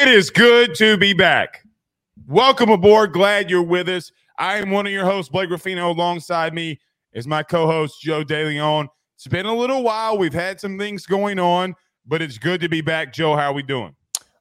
It is good to be back. Welcome aboard. Glad you're with us. I am one of your hosts, Blake Ruffino. Alongside me is my co-host Joe DeLeone. It's been a little while. We've had some things going on, but it's good to be back. Joe, how are we doing?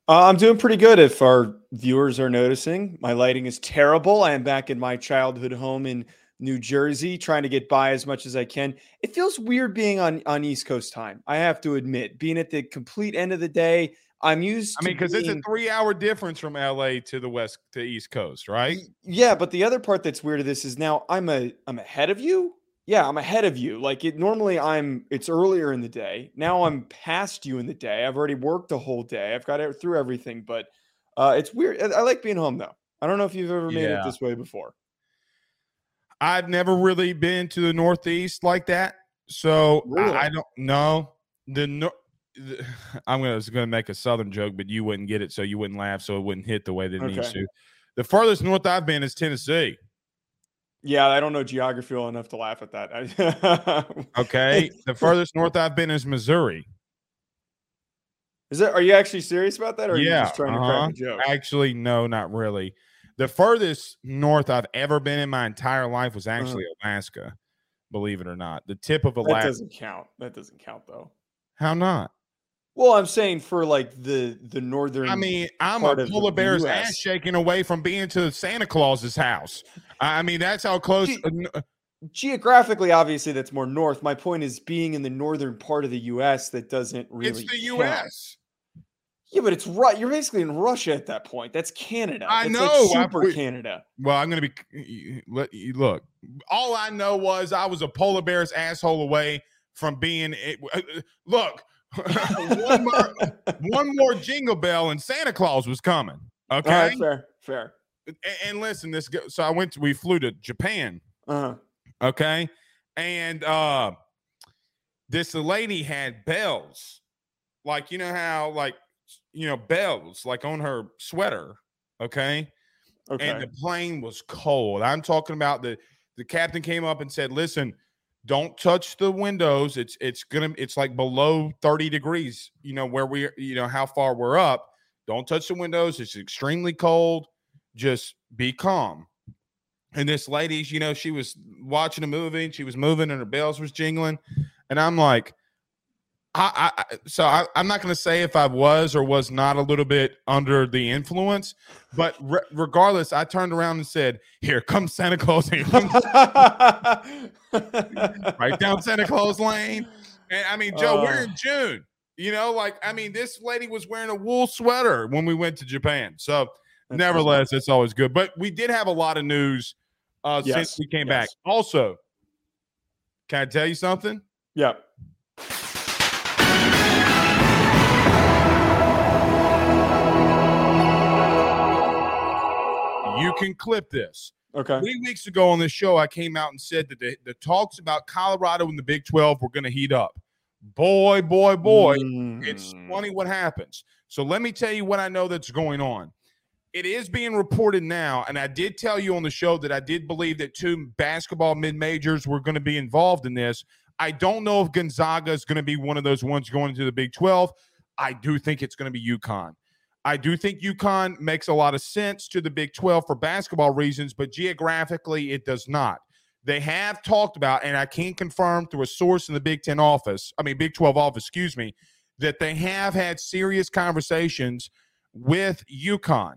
Uh, I'm doing pretty good. If our viewers are noticing, my lighting is terrible. I am back in my childhood home in New Jersey, trying to get by as much as I can. It feels weird being on on East Coast time. I have to admit, being at the complete end of the day. I'm used. I mean, because it's a three-hour difference from LA to the west to East Coast, right? Yeah, but the other part that's weird of this is now I'm a I'm ahead of you. Yeah, I'm ahead of you. Like it normally I'm it's earlier in the day. Now I'm past you in the day. I've already worked the whole day. I've got it through everything, but uh it's weird. I, I like being home though. I don't know if you've ever made yeah. it this way before. I've never really been to the Northeast like that, so really? I, I, don't know the. I'm gonna, gonna make a Southern joke, but you wouldn't get it, so you wouldn't laugh, so it wouldn't hit the way that it okay. needs to. The furthest north I've been is Tennessee. Yeah, I don't know geography well enough to laugh at that. okay, the furthest north I've been is Missouri. Is that? Are you actually serious about that, or are yeah, you just trying uh-huh. to crack a joke? Actually, no, not really. The furthest north I've ever been in my entire life was uh-huh. actually uh-huh. Alaska. Believe it or not, the tip of Alaska. That doesn't count. That doesn't count, though. How not? Well, I'm saying for like the the northern. I mean, I'm a polar bear's ass shaking away from being to Santa Claus's house. I mean, that's how close. Ge- uh, geographically, obviously, that's more north. My point is being in the northern part of the U.S. that doesn't really. It's the U.S. Yeah, but it's right. You're basically in Russia at that point. That's Canada. I That's know. Like super I, Canada. Well, I'm going to be. Let you look. All I know was I was a polar bear's asshole away from being. Uh, look, one, more, one more jingle bell and Santa Claus was coming. Okay, right, fair, fair. And, and, listen, this. So I went. To, we flew to Japan. Uh-huh. Okay, and uh, this lady had bells, like you know how like you know, bells like on her sweater. Okay. Okay. And the plane was cold. I'm talking about the the captain came up and said, "Listen, don't touch the windows. It's it's gonna it's like below 30 degrees. You know where we you know how far we're up. Don't touch the windows. It's extremely cold. Just be calm." And this lady's, you know, she was watching a movie she was moving and her bells was jingling, and I'm like, I, I, so I, am not going to say if I was or was not a little bit under the influence, but re- regardless, I turned around and said, "Here comes Santa Claus." right down Santa Claus Lane, and I mean, Joe, uh, we're in June. You know, like I mean, this lady was wearing a wool sweater when we went to Japan. So, nevertheless, it's always good. But we did have a lot of news uh, yes, since we came yes. back. Also, can I tell you something? Yeah. Can clip this. Okay. Three weeks ago on this show, I came out and said that the, the talks about Colorado and the Big 12 were going to heat up. Boy, boy, boy, mm. it's funny what happens. So let me tell you what I know that's going on. It is being reported now, and I did tell you on the show that I did believe that two basketball mid majors were going to be involved in this. I don't know if Gonzaga is going to be one of those ones going into the Big 12. I do think it's going to be UConn. I do think UConn makes a lot of sense to the Big 12 for basketball reasons, but geographically, it does not. They have talked about, and I can confirm through a source in the Big 10 office, I mean, Big 12 office, excuse me, that they have had serious conversations with UConn.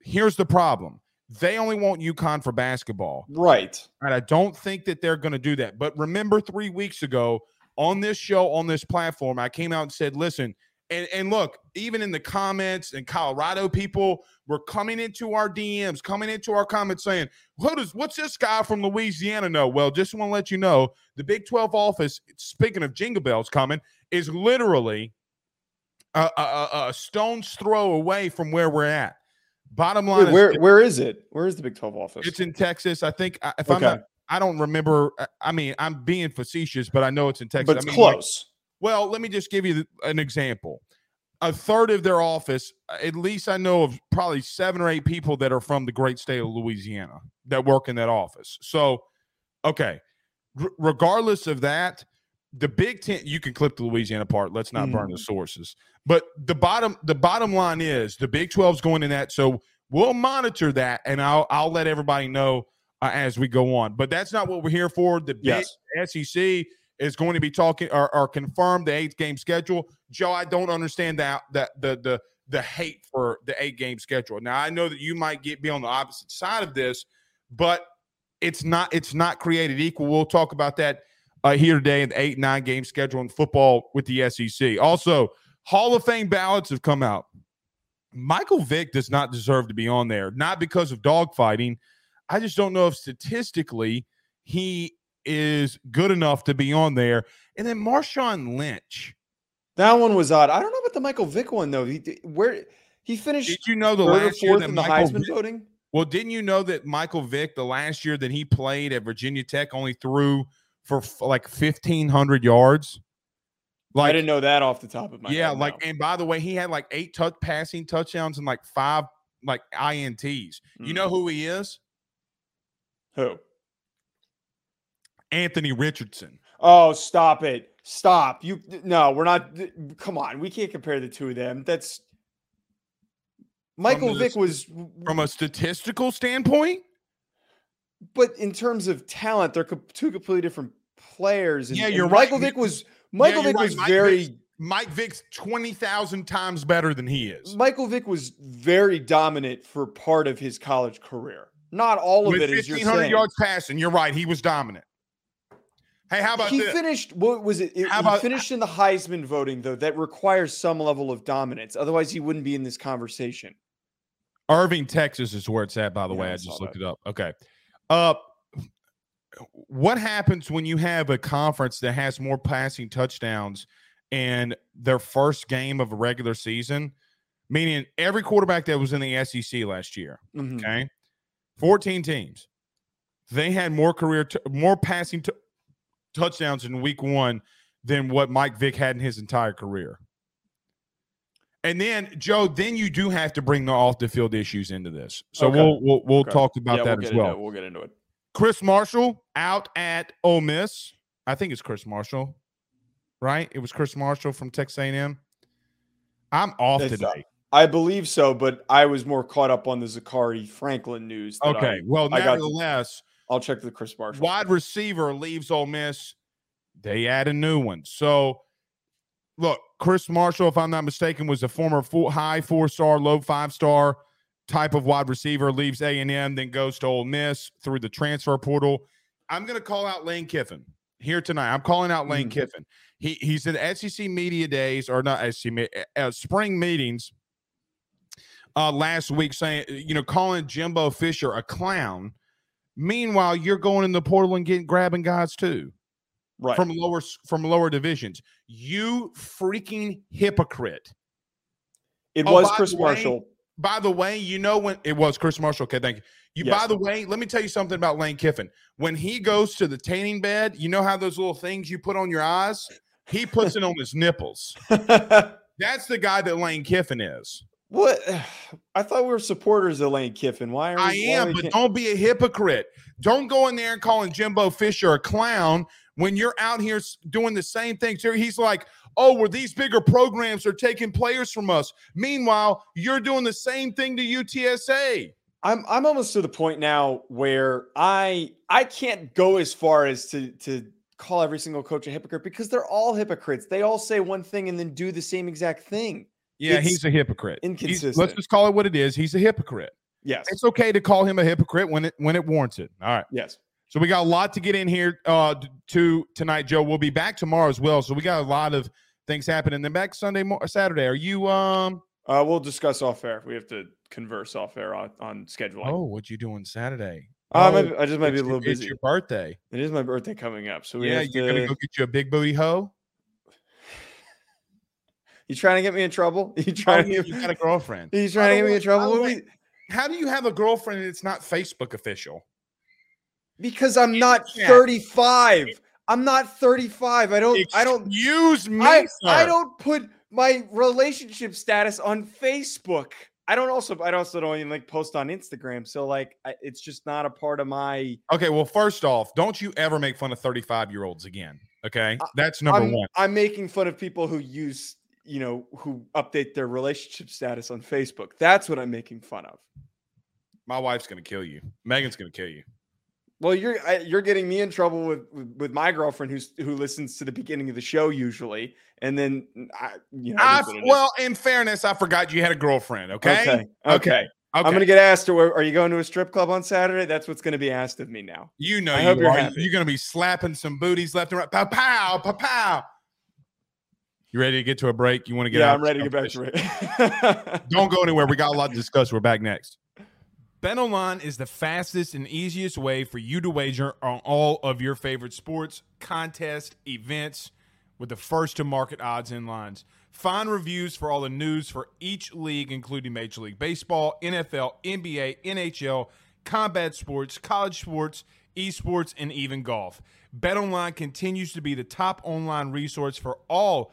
Here's the problem they only want UConn for basketball. Right. And I don't think that they're going to do that. But remember, three weeks ago on this show, on this platform, I came out and said, listen, and, and look, even in the comments and Colorado people were coming into our DMs, coming into our comments saying, What does what's this guy from Louisiana know? Well, just want to let you know the Big 12 office, speaking of jingle bells coming, is literally a, a, a stone's throw away from where we're at. Bottom line Wait, where is, where is it? Where is the Big 12 office? It's in Texas. I think if okay. I'm not, I don't remember. I mean, I'm being facetious, but I know it's in Texas. But it's I mean, close. Like, well, let me just give you an example. A third of their office, at least I know of probably seven or eight people that are from the great state of Louisiana that work in that office. So, okay, R- regardless of that, the Big Ten, you can clip the Louisiana part. Let's not mm. burn the sources. But the bottom, the bottom line is the Big 12's going in that. So we'll monitor that, and I'll I'll let everybody know uh, as we go on. But that's not what we're here for. The yes. SEC is going to be talking or, or confirm the eight game schedule. Joe, I don't understand that that the the the hate for the eight game schedule. Now I know that you might get be on the opposite side of this, but it's not it's not created equal. We'll talk about that uh, here today in the eight nine game schedule in football with the SEC. Also, Hall of Fame ballots have come out. Michael Vick does not deserve to be on there, not because of dogfighting. I just don't know if statistically he is good enough to be on there. And then Marshawn Lynch. That one was odd. I don't know about the Michael Vick one though. He where he finished. Did you know the last year that in the Michael Heisman Vick, voting? Well, didn't you know that Michael Vick, the last year that he played at Virginia Tech, only threw for like fifteen hundred yards? Like I didn't know that off the top of my yeah, head. like and by the way, he had like eight touch passing touchdowns and like five like ints. Mm. You know who he is? Who? Anthony Richardson. Oh, stop it. Stop. You no, we're not come on. We can't compare the two of them. That's Michael Vick was from a statistical standpoint. But in terms of talent, they're two completely different players. And, yeah, you're right. Michael Vick was Michael yeah, Vick right. was Mike very Vick's, Mike Vick's twenty thousand times better than he is. Michael Vick was very dominant for part of his college career. Not all of With it. Fifteen hundred yards passing. You're right. He was dominant. Hey, how about he this? finished? What was it? it how about, finished in the Heisman voting though? That requires some level of dominance. Otherwise, he wouldn't be in this conversation. Irving, Texas is where it's at. By the yeah, way, I, I just looked that. it up. Okay. Uh, what happens when you have a conference that has more passing touchdowns in their first game of a regular season? Meaning every quarterback that was in the SEC last year. Mm-hmm. Okay, fourteen teams. They had more career, t- more passing t- touchdowns in week one than what Mike Vick had in his entire career. And then Joe, then you do have to bring the off the field issues into this. So okay. we'll we'll, we'll okay. talk about yeah, that we'll as well. We'll get into it. Chris Marshall out at Ole Miss. I think it's Chris Marshall, right? It was Chris Marshall from Texas A&M. I'm off it's, today. I believe so, but I was more caught up on the Zakhari Franklin news. Okay, I, well, nevertheless, I'll check the Chris Marshall. Wide receiver leaves Ole Miss. They add a new one. So, look, Chris Marshall, if I'm not mistaken, was a former full, high four star, low five star type of wide receiver. Leaves A and M, then goes to Ole Miss through the transfer portal. I'm going to call out Lane Kiffin here tonight. I'm calling out Lane mm-hmm. Kiffin. He he's at SEC media days or not SEC uh, spring meetings uh, last week, saying you know calling Jimbo Fisher a clown Meanwhile, you're going in the portal and getting grabbing guys too, right? From lower from lower divisions. You freaking hypocrite! It oh, was Chris Marshall. Way, by the way, you know when it was Chris Marshall. Okay, thank you. You yes. by the way, let me tell you something about Lane Kiffin. When he goes to the tanning bed, you know how those little things you put on your eyes? He puts it on his nipples. That's the guy that Lane Kiffin is. What? I thought we were supporters of Lane Kiffin. Why are we, I am, but don't be a hypocrite. Don't go in there and calling Jimbo Fisher a clown when you're out here doing the same thing. He's like, oh, well, these bigger programs are taking players from us. Meanwhile, you're doing the same thing to UTSA. I'm I'm almost to the point now where I I can't go as far as to to call every single coach a hypocrite because they're all hypocrites. They all say one thing and then do the same exact thing. Yeah, he's a hypocrite. Inconsistent. He's, let's just call it what it is. He's a hypocrite. Yes. It's okay to call him a hypocrite when it when it warrants it. All right. Yes. So we got a lot to get in here uh to tonight, Joe. We'll be back tomorrow as well. So we got a lot of things happening. Then back Sunday mo- Saturday. Are you um uh we'll discuss off air. We have to converse off air on, on scheduling. Oh, what you doing Saturday? Uh, oh, I just might be a little busy. It's your birthday. It is my birthday coming up. So yeah, you're to... gonna go get you a big booty hoe. You trying to get me in trouble? You oh, trying oh, to get, you got a girlfriend? He's trying to get me in trouble. How, how do you have a girlfriend and it's not Facebook official? Because I'm not 35. I'm not 35. I don't. Excuse I don't use me. I, I don't put my relationship status on Facebook. I don't also. I also don't even like post on Instagram. So like, I, it's just not a part of my. Okay. Well, first off, don't you ever make fun of 35 year olds again. Okay, that's number I'm, one. I'm making fun of people who use, you know, who update their relationship status on Facebook. That's what I'm making fun of. My wife's gonna kill you. Megan's gonna kill you. Well, you're you're getting me in trouble with, with, my girlfriend who's who listens to the beginning of the show usually, and then I you know. I, well, in fairness, I forgot you had a girlfriend. Okay. Okay. Okay. okay. I'm going to get asked. Are you going to a strip club on Saturday? That's what's going to be asked of me now. You know, I you you're, are. you're going to be slapping some booties left and right. Pow, pow, pow, pow. You ready to get to a break? You want to get yeah, out? I'm ready to get back to it. Don't go anywhere. We got a lot to discuss. We're back next. BetOnline is the fastest and easiest way for you to wager on all of your favorite sports, contests, events with the first to market odds and lines. Find reviews for all the news for each league, including Major League Baseball, NFL, NBA, NHL, combat sports, college sports, esports, and even golf. BetOnline continues to be the top online resource for all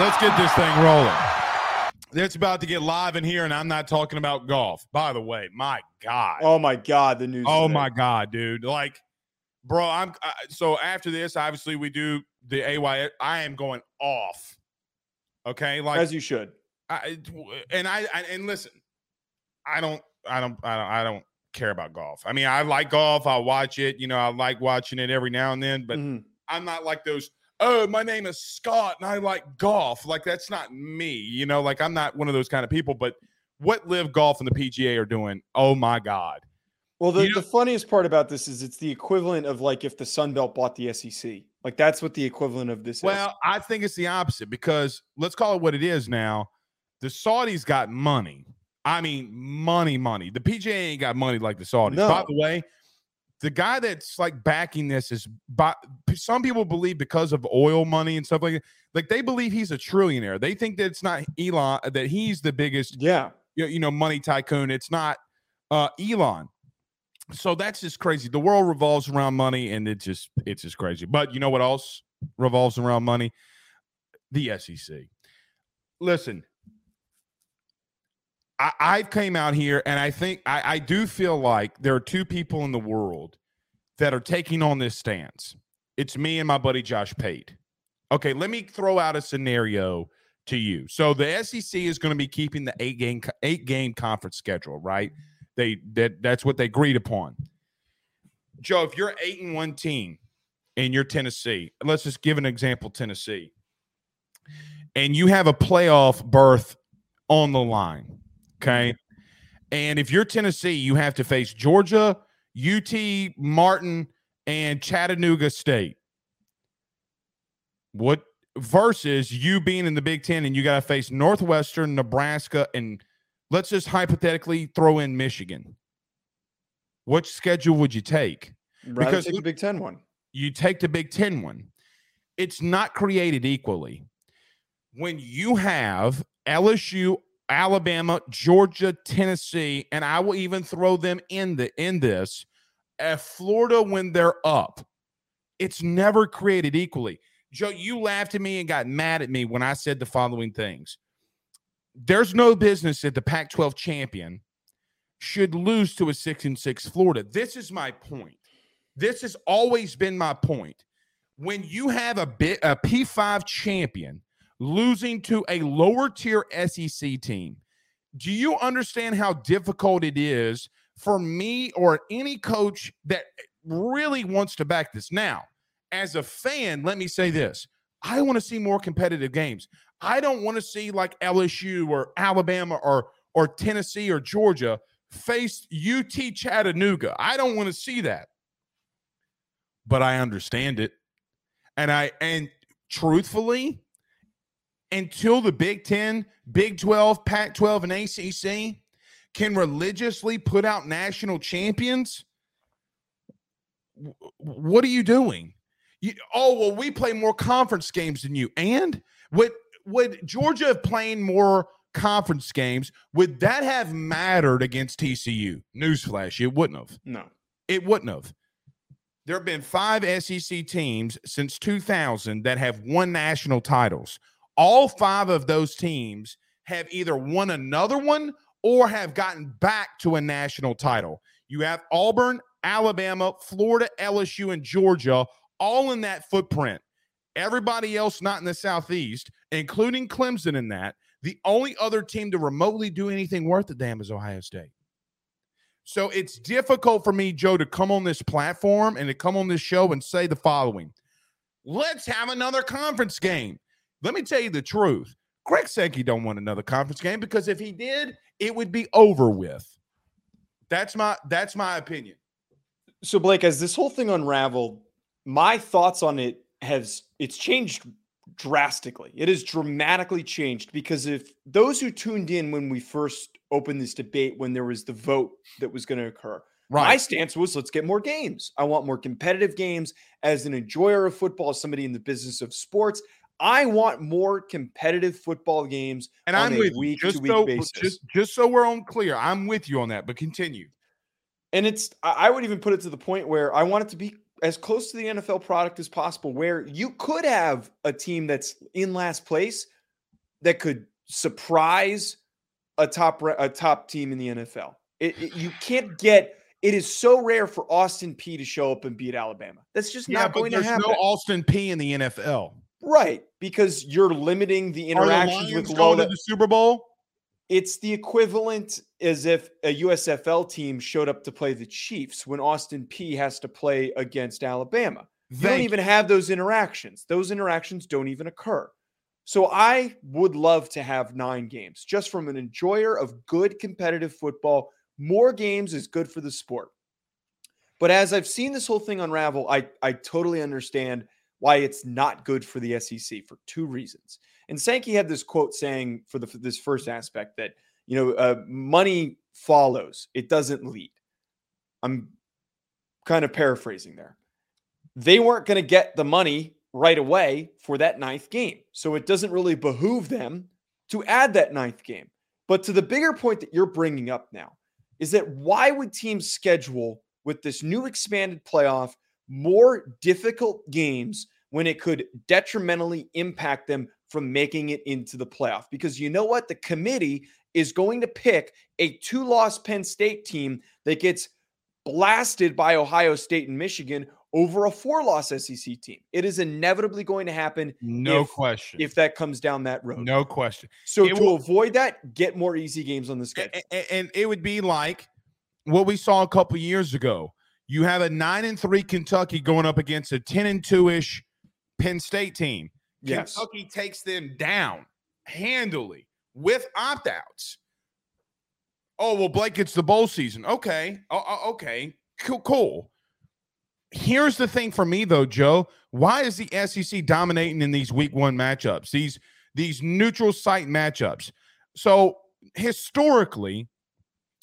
Let's get this thing rolling. It's about to get live in here, and I'm not talking about golf. By the way, my God. Oh my God, the news. Oh my God, dude. Like, bro, I'm uh, so after this, obviously we do the AY. I am going off. Okay, like as you should. I, and I, I and listen, I don't, I don't, I don't, I don't care about golf. I mean, I like golf. I watch it. You know, I like watching it every now and then, but mm-hmm. I'm not like those oh, my name is Scott and I like golf. Like that's not me, you know, like I'm not one of those kind of people, but what Live golf and the PGA are doing, oh my God. Well, the, you know, the funniest part about this is it's the equivalent of like if the Sun Belt bought the SEC. Like that's what the equivalent of this well, is. Well, I think it's the opposite because let's call it what it is now. The Saudis got money. I mean, money, money. The PGA ain't got money like the Saudis. No. By the way, the guy that's like backing this is by some people believe because of oil money and stuff like that. Like they believe he's a trillionaire. They think that it's not Elon that he's the biggest, yeah, you know, money tycoon. It's not uh Elon. So that's just crazy. The world revolves around money, and it just it's just crazy. But you know what else revolves around money? The SEC. Listen, I, I came out here and I think I, I do feel like there are two people in the world that are taking on this stance. It's me and my buddy Josh Pate. Okay, let me throw out a scenario to you. So the SEC is going to be keeping the eight game eight game conference schedule, right? They that that's what they agreed upon. Joe, if you're eight and one team and you're Tennessee, let's just give an example, Tennessee, and you have a playoff berth on the line. Okay. And if you're Tennessee, you have to face Georgia, UT, Martin, and Chattanooga State. What versus you being in the Big Ten and you got to face Northwestern, Nebraska, and let's just hypothetically throw in Michigan. What schedule would you take? Rather because take the Big Ten one. You take the Big Ten one. It's not created equally. When you have LSU, Alabama, Georgia, Tennessee, and I will even throw them in the in this. At Florida when they're up, it's never created equally. Joe, you laughed at me and got mad at me when I said the following things. There's no business that the Pac 12 champion should lose to a six and six Florida. This is my point. This has always been my point. When you have a bit a P5 champion losing to a lower tier SEC team. Do you understand how difficult it is for me or any coach that really wants to back this? Now, as a fan, let me say this I want to see more competitive games. I don't want to see like LSU or Alabama or or Tennessee or Georgia face UT Chattanooga. I don't want to see that. But I understand it. And I and truthfully, until the Big 10, Big 12, Pac 12, and ACC can religiously put out national champions, what are you doing? You, oh well, we play more conference games than you. And would would Georgia have playing more conference games? Would that have mattered against TCU? Newsflash: It wouldn't have. No, it wouldn't have. There have been five SEC teams since 2000 that have won national titles. All five of those teams have either won another one or have gotten back to a national title. You have Auburn, Alabama, Florida, LSU, and Georgia all in that footprint. Everybody else not in the Southeast, including Clemson in that. The only other team to remotely do anything worth a damn is Ohio State. So it's difficult for me, Joe, to come on this platform and to come on this show and say the following. Let's have another conference game. Let me tell you the truth. Greg Sankey don't want another conference game because if he did, it would be over with. That's my that's my opinion. So Blake, as this whole thing unraveled, my thoughts on it has it's changed drastically. It has dramatically changed because if those who tuned in when we first opened this debate, when there was the vote that was going to occur, right. my stance was let's get more games. I want more competitive games. As an enjoyer of football, as somebody in the business of sports, I want more competitive football games. And I'm with week just to week so, basis. Just, just so we're on clear, I'm with you on that. But continue. And it's I would even put it to the point where I want it to be as close to the NFL product as possible, where you could have a team that's in last place that could surprise a top a top team in the NFL. It, it, you can't get. It is so rare for Austin Peay to show up and beat Alabama. That's just yeah, not going to happen. no Austin Peay in the NFL, right? Because you're limiting the interactions the with Lola. to the Super Bowl. It's the equivalent as if a USFL team showed up to play the Chiefs when Austin Peay has to play against Alabama. They don't even have those interactions. Those interactions don't even occur. So I would love to have nine games just from an enjoyer of good competitive football. More games is good for the sport. But as I've seen this whole thing unravel, I, I totally understand why it's not good for the SEC for two reasons. And Sankey had this quote saying for the this first aspect that you know uh, money follows; it doesn't lead. I'm kind of paraphrasing there. They weren't going to get the money right away for that ninth game, so it doesn't really behoove them to add that ninth game. But to the bigger point that you're bringing up now is that why would teams schedule with this new expanded playoff more difficult games when it could detrimentally impact them from making it into the playoff. Because you know what? The committee is going to pick a two loss Penn State team that gets blasted by Ohio State and Michigan over a four loss SEC team. It is inevitably going to happen. No if, question. If that comes down that road. No question. So it to will, avoid that, get more easy games on the schedule. And, and it would be like what we saw a couple years ago. You have a nine and three Kentucky going up against a 10 and two ish Penn State team. Yes. Kentucky takes them down handily with opt outs. Oh, well, Blake, it's the bowl season. Okay. Oh, oh, okay. Cool. Cool. Here's the thing for me, though, Joe. Why is the SEC dominating in these week one matchups, these, these neutral site matchups? So, historically,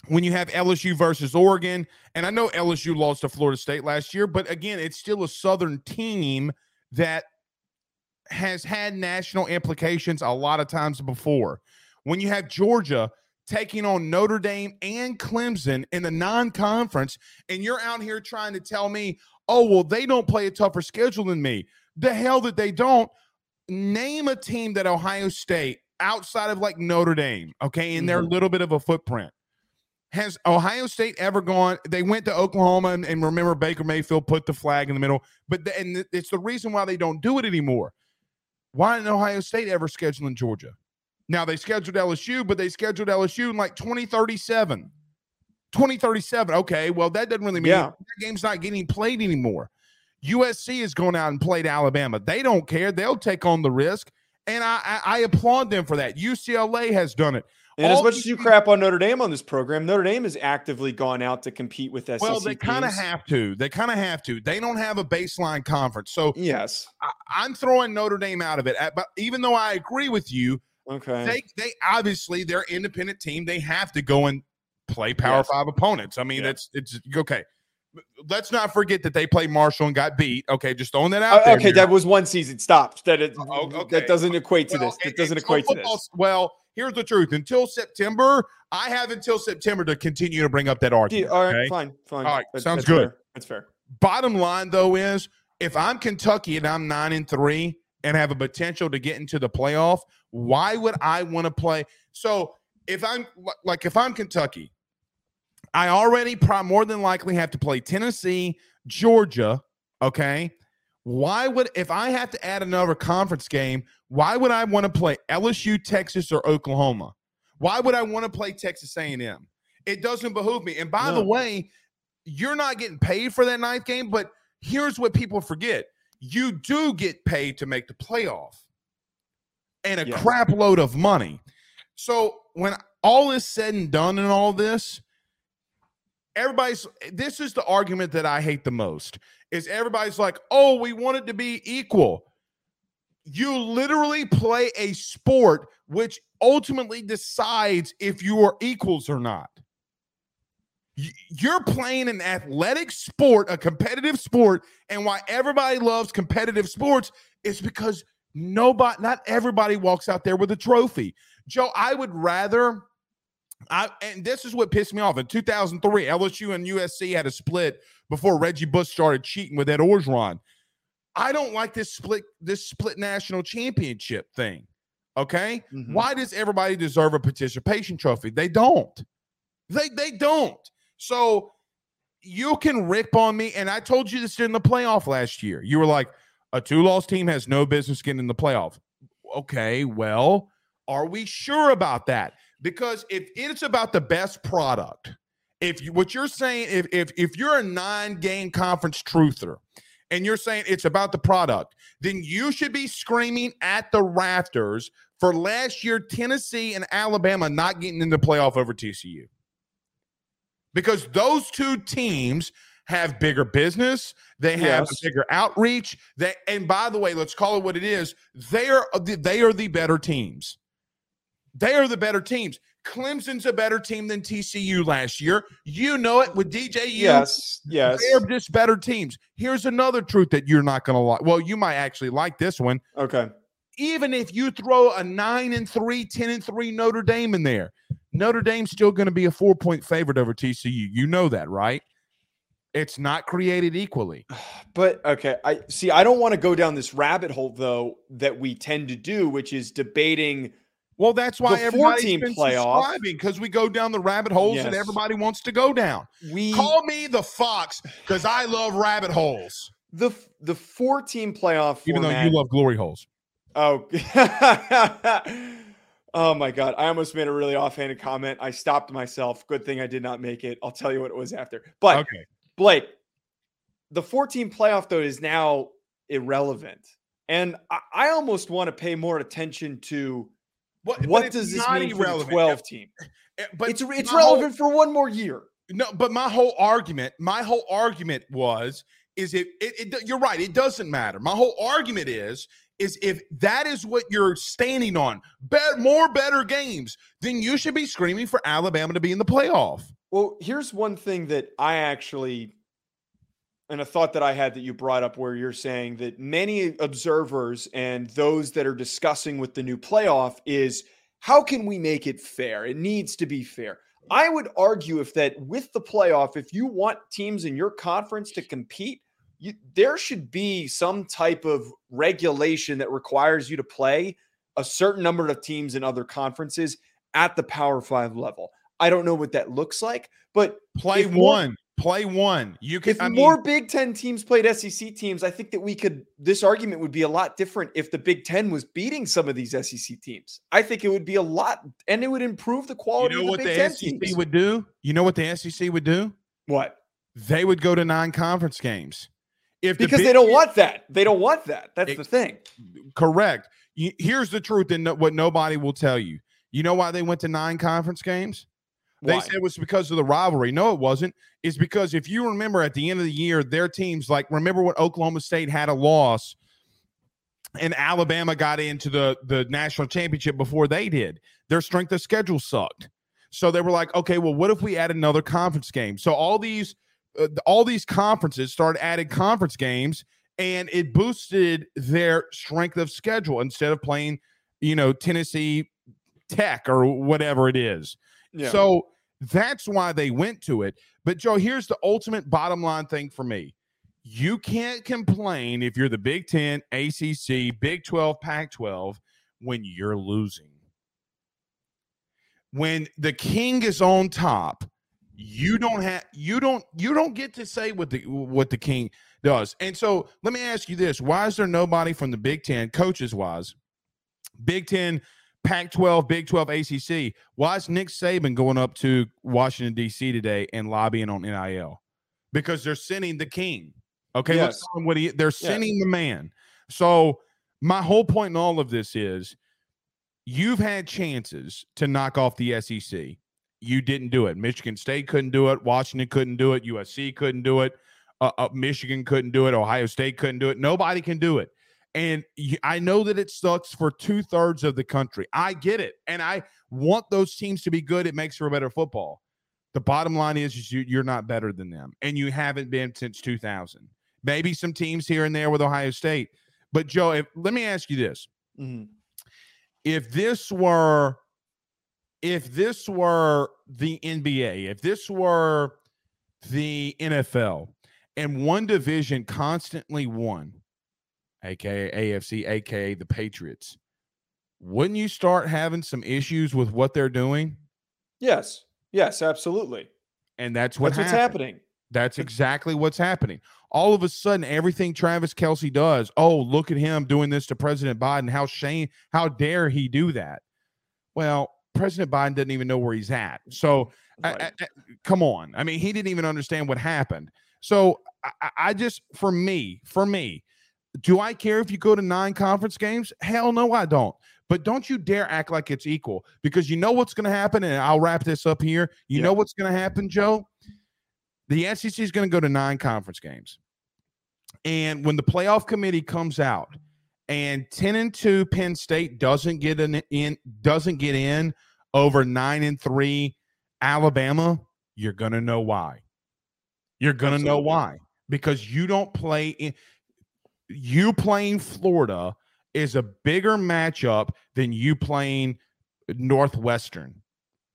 when you have LSU versus Oregon, and I know LSU lost to Florida State last year, but again, it's still a Southern team that has had national implications a lot of times before. When you have Georgia taking on Notre Dame and Clemson in the non conference, and you're out here trying to tell me, oh, well, they don't play a tougher schedule than me. The hell that they don't. Name a team that Ohio State, outside of like Notre Dame, okay, in mm-hmm. their little bit of a footprint. Has Ohio State ever gone? They went to Oklahoma and, and remember Baker Mayfield put the flag in the middle, but the, and it's the reason why they don't do it anymore why didn't Ohio State ever schedule in Georgia? Now they scheduled LSU, but they scheduled LSU in like 2037. 2037. Okay, well, that doesn't really mean yeah. that game's not getting played anymore. USC is going out and played Alabama. They don't care. They'll take on the risk. And I, I, I applaud them for that. UCLA has done it. And as much as you crap on Notre Dame on this program, Notre Dame has actively gone out to compete with SEC. Well, they kind of have to. They kind of have to. They don't have a baseline conference, so yes, I, am throwing Notre Dame out of it. But even though I agree with you, okay, they they obviously they're independent team. They have to go and play Power yes. Five opponents. I mean, yeah. that's it's okay. Let's not forget that they played Marshall and got beat. Okay, just throwing that out uh, there. Okay, that was one season. Stop. That it, Oh, okay. that doesn't equate to Well, this. It and- doesn't equate to this. Well, here's the truth. Until September, I have until September to continue to bring up that Yeah, argument. all right, okay? fine, fine. All right, That- sounds that's good. fair. That's fair. Bottom line, though, is if I'm Kentucky and I'm nine and three and have a potential to get into the playoff, why would I want to play? So if I'm like if I'm Kentucky, I already probably more than likely have to play Tennessee, Georgia. Okay. Why would if I have to add another conference game, why would I want to play LSU, Texas, or Oklahoma? Why would I want to play Texas A&M? It doesn't behoove me. And by the way, you're not getting paid for that ninth game, but here's what people forget. You do get paid to make the playoff and a Yes. crap load of money. So when all is said and done and all this, everybody's this is the argument that I hate the most is everybody's like, "Oh, we want it to be equal." You literally play a sport which ultimately decides if you are equals or not. You're playing an athletic sport, a competitive sport, and why everybody loves competitive sports is because nobody, not everybody walks out there with a trophy. Joe, I would rather I and this is what pissed me off. In 2003, LSU and USC had a split before Reggie Bush started cheating with Ed Orgeron. I don't like this split this split national championship thing. Okay? Mhm. Why does everybody deserve a participation trophy? They don't. They they don't. So you can rip on me, and I told you this in the playoff last year. You were like, a two-loss team has no business getting in the playoff. Okay, well, are we sure about that? Because if it's about the best product, if you, what you're saying, if if if you're a nine-game conference truther, and you're saying it's about the product, then you should be screaming at the rafters for last year Tennessee and Alabama not getting in the playoff over TCU. Because those two teams have bigger business, they have Yes. bigger outreach. They and by the way, let's call it what it is. They are they are the better teams. They are the better teams. Clemson's a better team than TCU last year. You know it with DJU. Yes, yes. They're just better teams. Here's another truth that you're not going to like. Well, you might actually like this one. Okay. Even if you throw a 9 and 3, 10 and 3 Notre Dame in there, Notre Dame's still going to be a 4-point favorite over TCU. You know that, right? It's not created equally. But okay, I see. I don't want to go down this rabbit hole though that we tend to do, which is debating. Well, that's why The everybody's 14 been playoff- subscribing because we go down the rabbit holes that everybody wants to go down. We Call me the fox because I love rabbit holes, the the four team playoff even though you love glory holes. Oh, oh my God! I almost made a really offhanded comment. I stopped myself. Good thing I did not make it. I'll tell you what it was after. But Okay. Blake, the 14 playoff though is now irrelevant, and I, I almost want to pay more attention to What, what does this mean for the irrelevant. 12 team. Eh, But it's it's my whole- relevant for one more year. No, but my whole argument, my whole argument was, is it, it, it you're right, it doesn't matter. My whole argument is, is if that is what you're standing on, bet more better games, then you should be screaming for Alabama to be in the playoff. Well, here's one thing that I actually, and a thought that I had that you brought up where you're saying that many observers and those that are discussing with the new playoff is how can we make it fair? It needs to be fair. I would argue if that with the playoff, if you want teams in your conference to compete, you, there should be some type of regulation that requires you to play a certain number of teams in other conferences at the Power Five level. I don't know what that looks like, but Play one, play one. You can. if I mean, more Big Ten teams played SEC teams, I think that we could. This argument would be a lot different if the Big Ten was beating some of these SEC teams. I think it would be a lot, and it would improve the quality. you know of the what Big the Ten SEC teams. would do? You know what the SEC would do? what? They would go to non-conference games. If the Because Big they don't want that. They don't want that. That's It- the thing. correct. Here's the truth, and what nobody will tell you. You know why they went to nine conference games? They Why? said it was because of the rivalry. No, it wasn't. It's because if you remember at the end of the year, their teams like remember when Oklahoma State had a loss and Alabama got into the the national championship before they did. Their strength of schedule sucked. So they were like, okay, well, what if we add another conference game? So all these uh, all these conferences started adding conference games and it boosted their strength of schedule instead of playing, you know, Tennessee Tech or whatever it is. Yeah. So that's why they went to it. But Joe, here's the ultimate bottom line thing for me. You can't complain if you're the Big 10, ACC, Big 12, Pac 12 when you're losing. When the king is on top, you don't have you don't you don't get to say what the what the king does. And so let me ask you this: Why is there nobody from the Big Ten, coaches wise, Big Ten, Pac 12, Big 12, ACC? Why is Nick Saban going up to Washington, D.C. today and lobbying on NIL? Because they're sending the king. Okay, yes. what he, they're sending yes. the man. So my whole point in all of this is you've had chances to knock off the SEC. You didn't do it. Michigan State couldn't do it. Washington couldn't do it. USC couldn't do it. Uh, uh, Michigan couldn't do it. Ohio State couldn't do it. Nobody can do it. And I know that it sucks for two thirds of the country. I get it. And I want those teams to be good. It makes for a better football. The bottom line is, is you, you're not better than them. And you haven't been since 2000. Maybe some teams here and there with Ohio State. But, Joe, if, let me ask you this. Mm-hmm. If this were if this were the NBA, if this were the NFL, and one division constantly won, aka AFC, aka the Patriots, wouldn't you start having some issues with what they're doing? Yes. Yes, absolutely. And that's what that's what's happening. That's exactly what's happening. All of a sudden, everything Travis Kelce does, oh, look at him doing this to President Biden. How shame, how dare he do that? Well, President Biden doesn't even know where he's at. So, right. I, I, come on. I mean, he didn't even understand what happened. So I, I just, for me, for me, do I care if you go to nine conference games? Hell no, I don't. But don't you dare act like it's equal because you know what's going to happen. And I'll wrap this up here. You yeah. know what's going to happen, Joe? The SEC is going to go to nine conference games. And when the playoff committee comes out and 10 and 2 Penn State doesn't get an in doesn't get in over 9 and 3 Alabama, you're going to know why. You're going to know why because you don't play in you playing Florida is a bigger matchup than you playing Northwestern.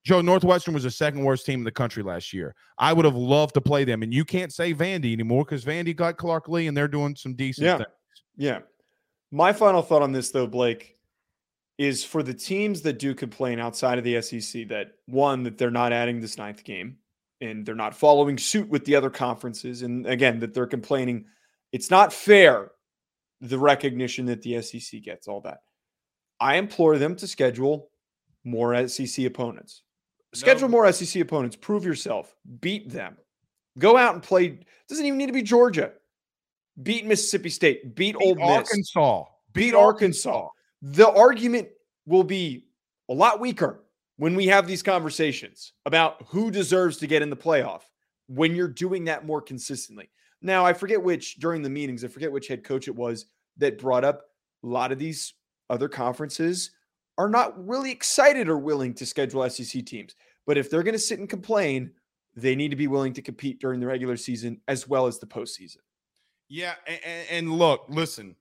Joe, Northwestern was the second worst team in the country last year. I would have loved to play them, and you can't say Vandy anymore because Vandy got Clark Lea and they're doing some decent yeah. things. Yeah. My final thought on this, though, Blake, is for the teams that do complain outside of the SEC that one that they're not adding this ninth game, and they're not following suit with the other conferences. And again, that they're complaining it's not fair the recognition that the SEC gets, all that. I implore them to schedule more SEC opponents. Schedule no. more SEC opponents. Prove yourself. Beat them. Go out and play. Doesn't even need to be Georgia. Beat Mississippi State. Beat, beat Ole Miss. Arkansas. Beat, beat Arkansas. Arkansas. The argument will be a lot weaker when we have these conversations about who deserves to get in the playoff when you're doing that more consistently. Now, I forget which during the meetings, I forget which head coach it was that brought up a lot of these other conferences are not really excited or willing to schedule SEC teams. But if they're going to sit and complain, they need to be willing to compete during the regular season as well as the postseason. Yeah, and, and look, listen,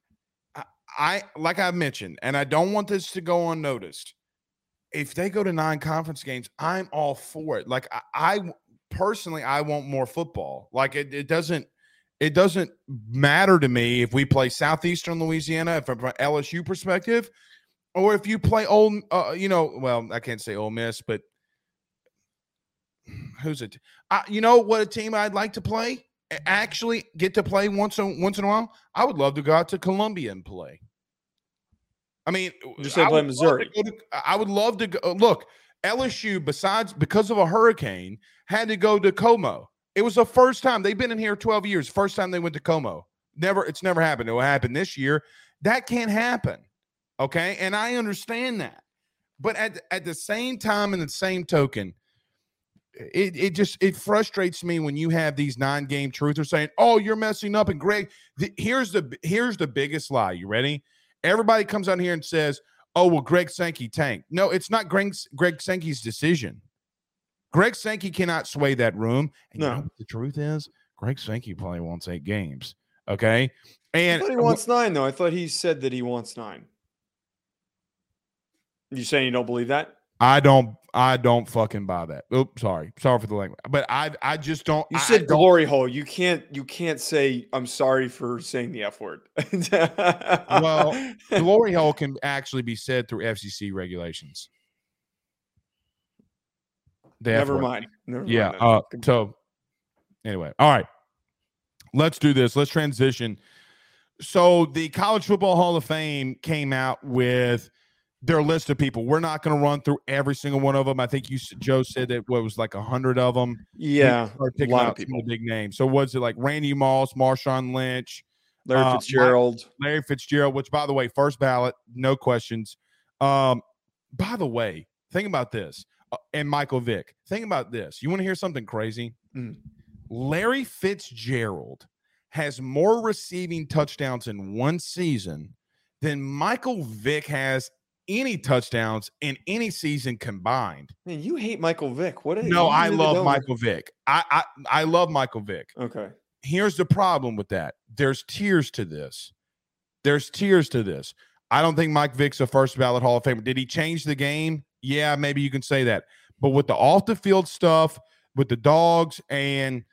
I, I like I mentioned, and I don't want this to go unnoticed if they go to nine conference games, I'm all for it. Like I, I personally, I want more football. Like it, it doesn't it doesn't matter to me if we play Southeastern Louisiana from an LSU perspective, or if you play old, uh, you know, well, I can't say Ole Miss, but who's it? Uh, you know what a team I'd like to play? Actually, get to play once in, once in a while. I would love to go out to Columbia and play. I mean, just play Missouri. To, I would love to go. Look, LSU, besides because of a hurricane, had to go to CoMo. It was the first time they've been in here 12 years. First time they went to CoMo. Never, it's never happened. It will happen this year. That can't happen. Okay. And I understand that. But at, at the same time, in the same token, it, it just it frustrates me when you have these nine game truthers saying, "Oh, you're messing up." And Greg, the, here's the here's the biggest lie. You ready? Everybody comes on here and says, "Oh, well, Greg Sankey tanked." No, it's not Greg Greg Sankey's decision. Greg Sankey cannot sway that room. And no. You know the truth is, Greg Sankey probably wants eight games. Okay. And I thought he wants nine, though. I thought he said that he wants nine. You saying you don't believe that? I don't I don't fucking buy that. Oops, sorry. Sorry for the language. But I I just don't You said don't- glory hole. You can't you can't say I'm sorry for saying the F word. Well, glory hole can actually be said through FCC regulations. The never mind. Never Yeah. mind. Uh, so anyway, all right. Let's do this. Let's transition. So the College Football Hall of Fame came out with their list of people. We're not going to run through every single one of them. I think you, Joe, said that what was like a hundred of them. yeah. A lot of people. big names. So was it like Randy Moss, Marshawn Lynch, Larry uh, Mike- Fitzgerald. Larry Fitzgerald, which by the way, first ballot, no questions. Um, by the way, think about this. And Michael Vick. Think about this. You want to hear something crazy? Mm. Larry Fitzgerald has more receiving touchdowns in one season than Michael Vick has any touchdowns in any season combined. Man, you hate Michael Vick. What? No, you I love Michael Vick. I, I I love Michael Vick Okay. here's the problem with that. There's tiers to this. There's tiers to this. I don't think Mike Vick's a first ballot Hall of Famer. Did he change the game? Yeah, maybe you can say that. But with the off the field stuff, with the dogs, and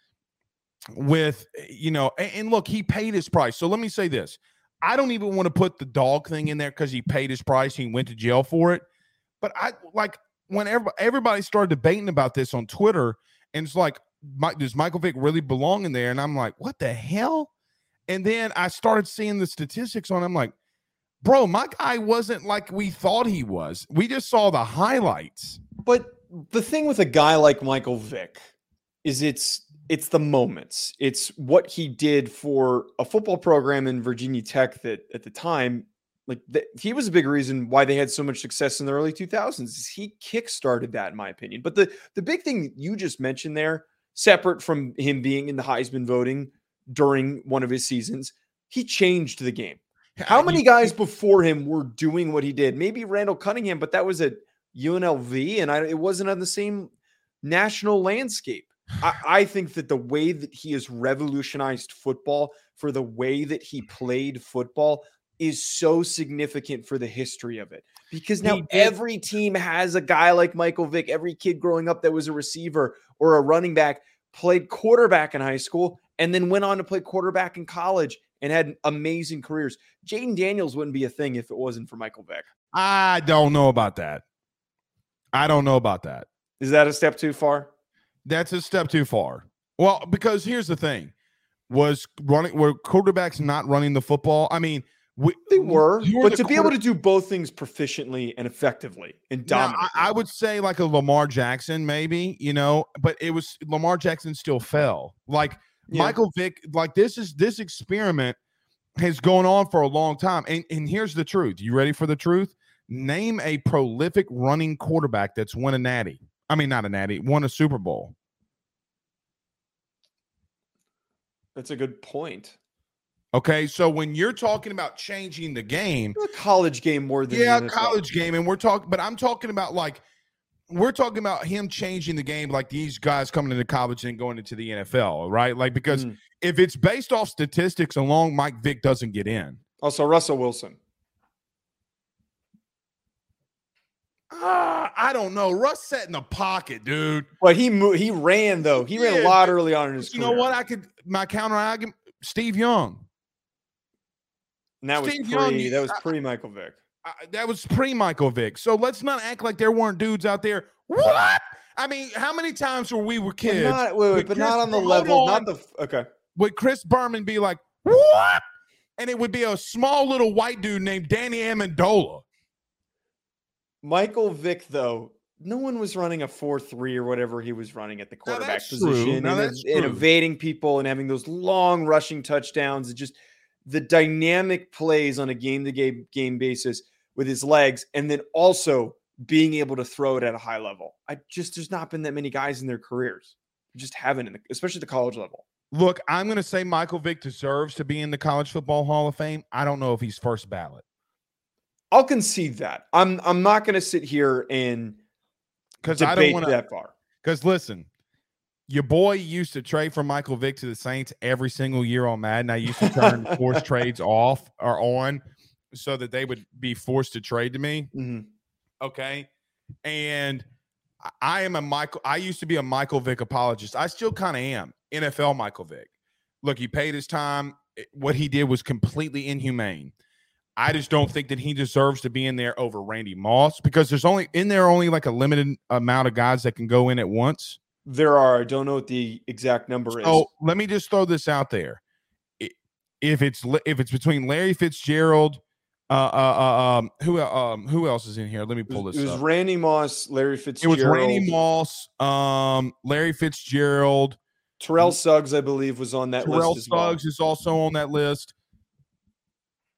with eh, you know, and, and look, he paid his price. So let me say this: I don't even want to put the dog thing in there because he paid his price. He went to jail for it. But I like whenever everybody started debating about this on Twitter, and it's like, Mi- does Michael Vick really belong in there? And I'm like, what the hell? And then I started seeing the statistics on. I'm like, bro, my guy wasn't like we thought he was. We just saw the highlights. But the thing with a guy like Michael Vick is it's it's the moments. It's what he did for a football program in Virginia Tech that at the time, like th- he was a big reason why they had so much success in the early 2000s. is He kickstarted that, in my opinion. But the the big thing you just mentioned there, separate from him being in the Heisman voting during one of his seasons, he changed the game. How many guys before him were doing what he did? Maybe Randall Cunningham, but that was at UNLV, and I, it wasn't on the same national landscape. I, I think that the way that he has revolutionized football for the way that he played football is so significant for the history of it. Because now every team has a guy like Michael Vick. Every kid growing up that was a receiver or a running back played quarterback in high school and then went on to play quarterback in college and had amazing careers. Jayden Daniels wouldn't be a thing if it wasn't for Michael Vick. I don't know about that. I don't know about that. Is that a step too far? That's a step too far. Well, because here's the thing: was running were quarterbacks not running the football? I mean, we, They were, but the to be able to do both things proficiently and effectively and dominant. I, I would say like a Lamar Jackson, maybe you know, but it was Lamar Jackson still fell. Like Yeah. Michael Vick, like this is this experiment has gone on for a long time. And and here's the truth. You ready for the truth? Name a prolific running quarterback that's won a natty. I mean, not a natty, won a Super Bowl. That's a good point. Okay, so when you're talking about changing the game, A college game more than yeah, NFL. college game, and we're talking, but I'm talking about like we're talking about him changing the game, like these guys coming into college and going into the NFL, right? Like because Mm. if it's based off statistics alone, Mike Vick doesn't get in. Also, Russell Wilson. Ah, I don't know. Russ sat in the pocket, dude. But he mo- he ran though. He ran a lot early on in his You career. know what? I could my counter argument. Steve Young. And that was pre. Young, that was pre Michael Vick. I, that was pre Michael Vick. So let's not act like there weren't dudes out there. What? I mean, how many times were we were But kids? not, wait, wait, but Chris- not on the level. on. Not the okay. would Chris Berman be like, what? And it would be a small little white dude named Danny Amendola. Michael Vick, though, no one was running a 4 3 or whatever he was running at the quarterback position and, and evading people and having those long rushing touchdowns and just the dynamic plays on a game to game game basis with his legs and then also being able to throw it at a high level. I just, there's not been that many guys in their careers. Just haven't, in the, especially the college level. Look, I'm going to say Michael Vick deserves to be in the College Football Hall of Fame. I don't know if he's first ballot I'll concede that. I'm, I'm not going to sit here and because I don't want to. that far. Because listen, your boy used to trade for Michael Vick to the Saints every single year on Madden. I used to turn force trades off or on so that they would be forced to trade to me. Mhm. Okay. And I- I am a Michael, I used to be a Michael Vick apologist. I still kind of am. NFL Michael Vick. Look, he paid his time. What he did was completely inhumane. I just don't think that he deserves to be in there over Randy Moss because there's only in there only like a limited amount of guys that can go in at once. There are. I don't know what the exact number is. Oh, let me just throw this out there. If it's if it's between Larry Fitzgerald, uh, uh, uh um, who um, who else is in here? Let me pull this it was up. Randy Moss, Larry Fitzgerald. It was Randy Moss, um, Larry Fitzgerald, Terrell Suggs, I believe, was on that Terrell list well. Suggs is also on that list.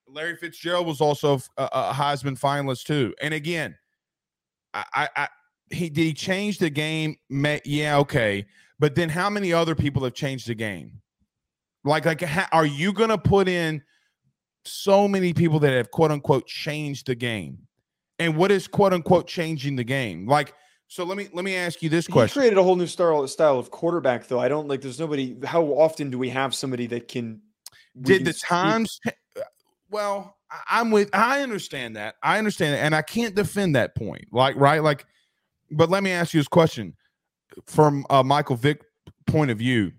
Larry Fitzgerald was also a, a Heisman finalist too. And again, I, I, I he did he change the game? Yeah, okay. But then how many other people have changed the game? Like, like, are you gonna put in so many people that have quote unquote changed the game? And what is quote unquote changing the game? Like, so let me let me ask you this He question. created a whole new style style of quarterback, though. I don't like. There's nobody. How often do we have somebody that can? did the times well i'm with i understand that i understand it and i can't defend that point like right like but let me ask you this question from uh michael vick point of view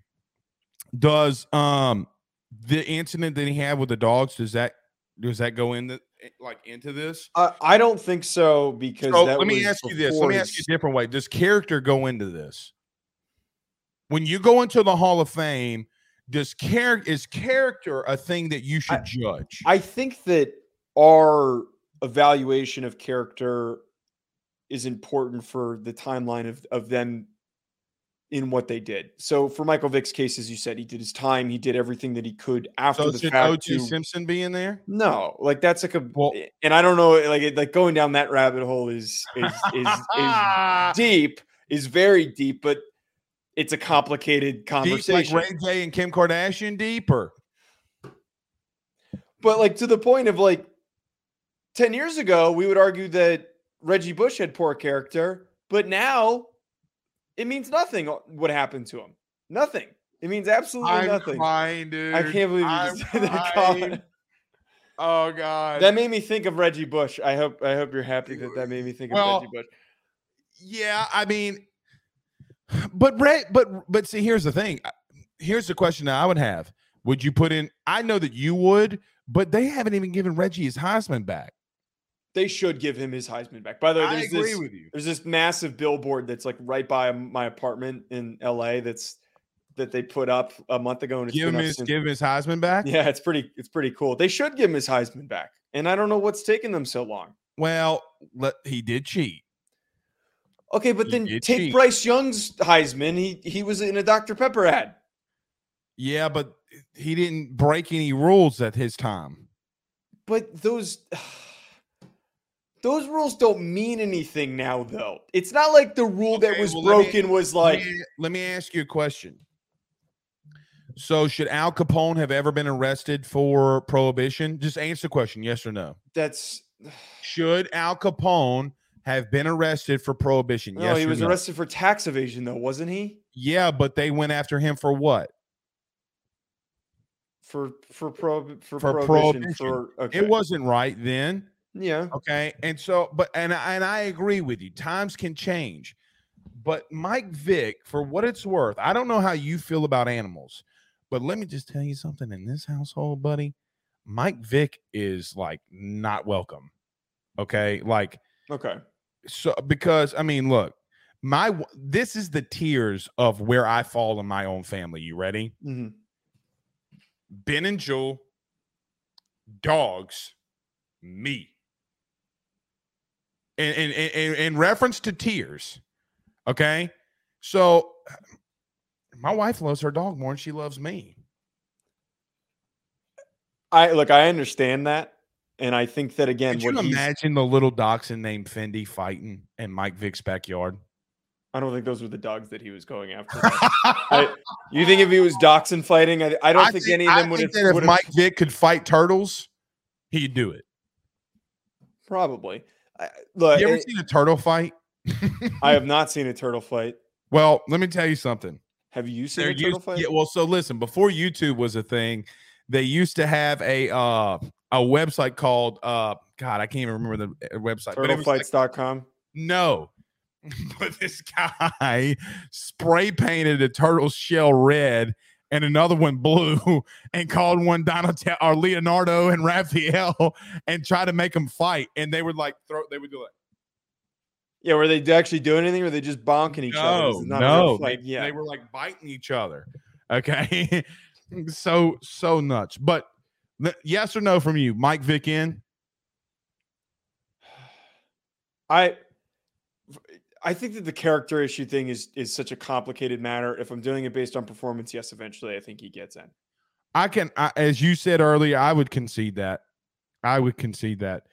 does um the incident that he had with the dogs does that does that go into eh, like into this? I, I don't think so because so that let me ask you this let me ask you a different way. Does character go into this? When you go into the hall of fame does character is character a thing that you should judge? I think that our evaluation of character is important for the timeline of, of them in what they did. So for Michael Vick's case, as you said, he did his time. He did everything that he could after So the fact. O.J. to- Simpson be in there? no, like that's like a Well- eh, and I don't know, like like going down that rabbit hole is is is, is deep, is very deep, but it's a complicated Deep like conversation. Ray J and Kim Kardashian deeper. But like to the point of like 10 years ago, we would argue that Reggie Bush had poor character, but now it means nothing uh, what happened to him. Nothing. It means absolutely I'm nothing. crying, dude. I can't believe you I'm just said that. Oh God. That made me think of Reggie Bush. I hope I hope you're happy that that made me think of Reggie Bush. yeah, I mean, but Ray, but but see, here's the thing. Here's the question that I would have: Would you put in? I know that you would, but they haven't even given Reggie his Heisman back. They should give him his Heisman back. By the way, I there's agree this with you. there's this massive billboard that's like right by my apartment in LA that's that they put up a month ago and it's Give been him his since- give him his Heisman back. Yeah, it's pretty it's pretty cool. They should give him his Heisman back. And I don't know what's taking them so long. Well, let, he did cheat. Okay, but He then take cheat. Bryce Young's Heisman. He he was in a Dr. Pepper ad. Yeah, but he didn't break any rules at his time. But those those rules don't mean anything now though. It's not like the rule that was well, let me- broken was Let like me, let me ask you a question. So, should Al Capone have ever been arrested for prohibition? Just answer the question, yes or no. that's Should Al Capone have been arrested for prohibition? no, yes, he was no? arrested for tax evasion though, wasn't he? Yeah, but they went after him for what? For for pro for, For prohibition, prohibition. for okay. It wasn't right then. Yeah. Okay. And so, but and I- and I agree with you. Times can change. But Mike Vick, for what it's worth, I don't know how you feel about animals, but let me just tell you something in this household, buddy. Mike Vick is like not welcome. Okay. Like, Okay. so because I mean, look, my this is the tiers of where I fall in my own family. You ready? Mm-hmm. Ben and Jewel, dogs, me. In, in, in, in reference to tiers, okay? So my wife loves her dog more than she loves me. I look, I understand that. And I think that again, Could you imagine the little dachshund named Fendi fighting in Mike Vick's backyard? I don't think those were the dogs that he was going after. I, you think if he was dachshund fighting, I, I don't I think, think- any of them would have, think if Mike Vick could fight turtles, he'd do it. probably. I, look, You ever I, seen a turtle fight? I have not seen a turtle fight. Well, let me tell you something. Have you seen There a turtle fight? yeah, well, so listen, before YouTube was a thing, they used to have a uh a website called uh God, I can't even remember the uh, website. It was like, no. but this guy spray painted a turtle shell red and another one blue and called one Donatello or Leonardo and Raphael and tried to make them fight. And they would like throw they would do it. Yeah, were they actually doing anything? Or were they just bonking each other? No, is not a real no, they, yeah. they were like biting each other. Okay, so so nuts. But yes or no from you, Mike Vick in? I I think that the character issue thing is is such a complicated matter. If I'm doing it based on performance, yes, eventually I think he gets in. I can, I, as you said earlier, I would concede that. I would concede that.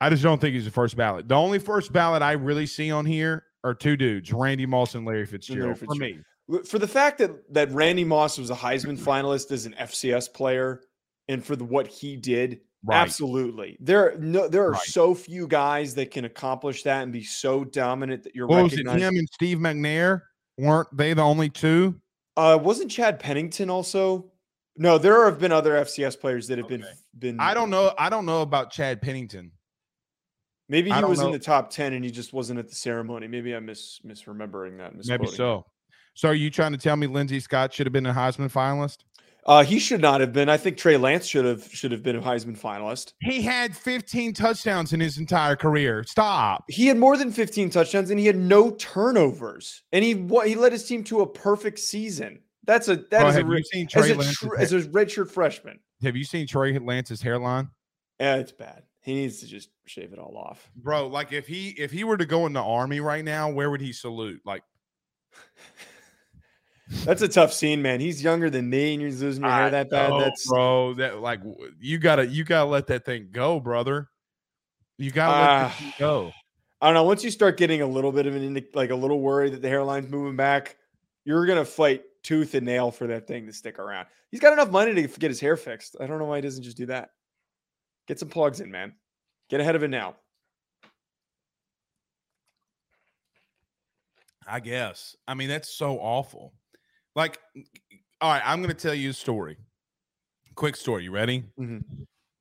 I just don't think he's the first ballot. The only first ballot I really see on here are two dudes: Randy Moss and Larry Fitzgerald. For Fitzgerald. me, For the fact that that Randy Moss was a Heisman finalist as an FCS player, and for the, what he did, right? absolutely. There no there are Right. so few guys that can accomplish that and be so dominant that you're What was it? Him and Steve McNair weren't they the only two? Uh, wasn't Chad Pennington also? No, there have been other FCS players that have been Okay. been. I don't know. I don't know about Chad Pennington. Maybe he was in the top ten and he just wasn't at the ceremony. Maybe I'm mis misremembering that. Maybe so. So are you trying to tell me Lindsey Scott should have been a Heisman finalist? Uh, he should not have been. I think Trey Lance should have should have been a Heisman finalist. He had 15 touchdowns in his entire career. Stop. He had more than 15 touchdowns and he had no turnovers, and he he led his team to a perfect season. That's a that Bro, is a you seen as a, tr- as a redshirt freshman. Have you seen Trey Lance's hairline? Yeah, it's bad. He needs to just shave it all off. Bro, like if he if he were to go in the army right now, where would he salute? Like That's a tough scene, man. He's younger than me, and you're losing your hair I that bad. know, That's bro. That like you gotta you gotta let that thing go, brother. You gotta let that Ah. go. I don't know. Once you start getting a little bit of an like a little worry that the hairline's moving back, you're gonna fight tooth and nail for that thing to stick around. He's got enough money to get his hair fixed. I don't know why he doesn't just do that. Get some plugs in, man. Get ahead of it now. I guess. I mean, that's so awful. Like, all right, I'm gonna tell you a story. Quick story. You ready? Mhm.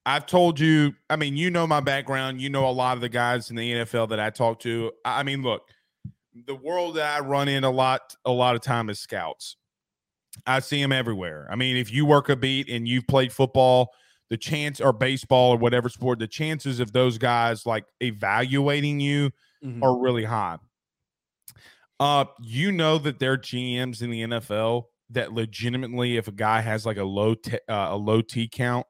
I've told you, I mean, you know my background. You know a lot of the guys in the NFL that I talk to. I mean, look, the world that I run in a lot, a lot of time is scouts. I see them everywhere. I mean, if you work a beat and you've played football, the chance or baseball or whatever sport, the chances of those guys like evaluating you Mhm. are really high. Uh, you know that there are GMs in the NFL that legitimately, if a guy has like a low t- uh, a low T count,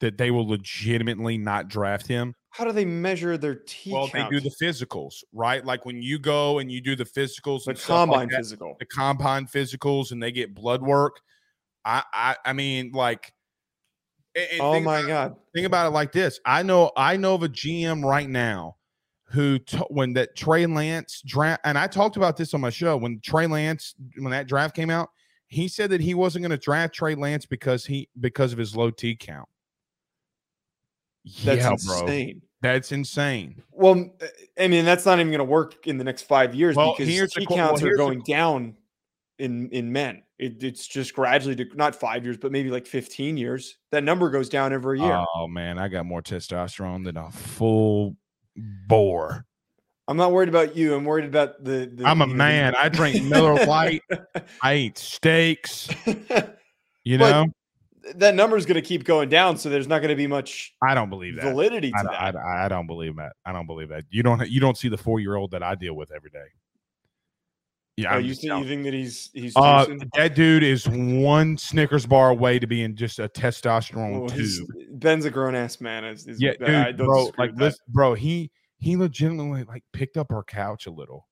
that they will legitimately not draft him. How do they measure their T well, count? they do the physicals, right? Like when you go and you do the physicals, the stuff like combine that, physical. the combine physicals, and they get blood work. I, I, I mean, like, Oh my about- god. think about it like this. I know I know of a GM right now who t- when that Trey Lance draft and I talked about this on my show when Trey Lance when that draft came out, he said that he wasn't going to draft Trey Lance because he because of his low T count. That's yeah, bro. insane. That's insane. Well, I mean, that's not even going to work in the next five years Well, because T well, counts are here's the going down in in men. It, it's just gradually, dec- not five years, but maybe like fifteen years. That number goes down every year. Oh man, I got more testosterone than a full bore. I'm not worried about you. I'm worried about the. the I'm a you know, the- man. I drink Miller Lite. I eat steaks. You But know, that number is going to keep going down, so there's not going to be much I don't believe that. validity to I, that. I, I don't believe that. I don't believe that. You don't. You don't see the four year old that I deal with every day. Yeah, Oh, I'm you, think, you think that he's he's Uh, that dude is one Snickers bar away to being just a testosterone tube. Ben's a grown ass man. Is, is, Yeah, I dude, don't bro. Like, that. listen, bro. He he legitimately like picked up our couch a little.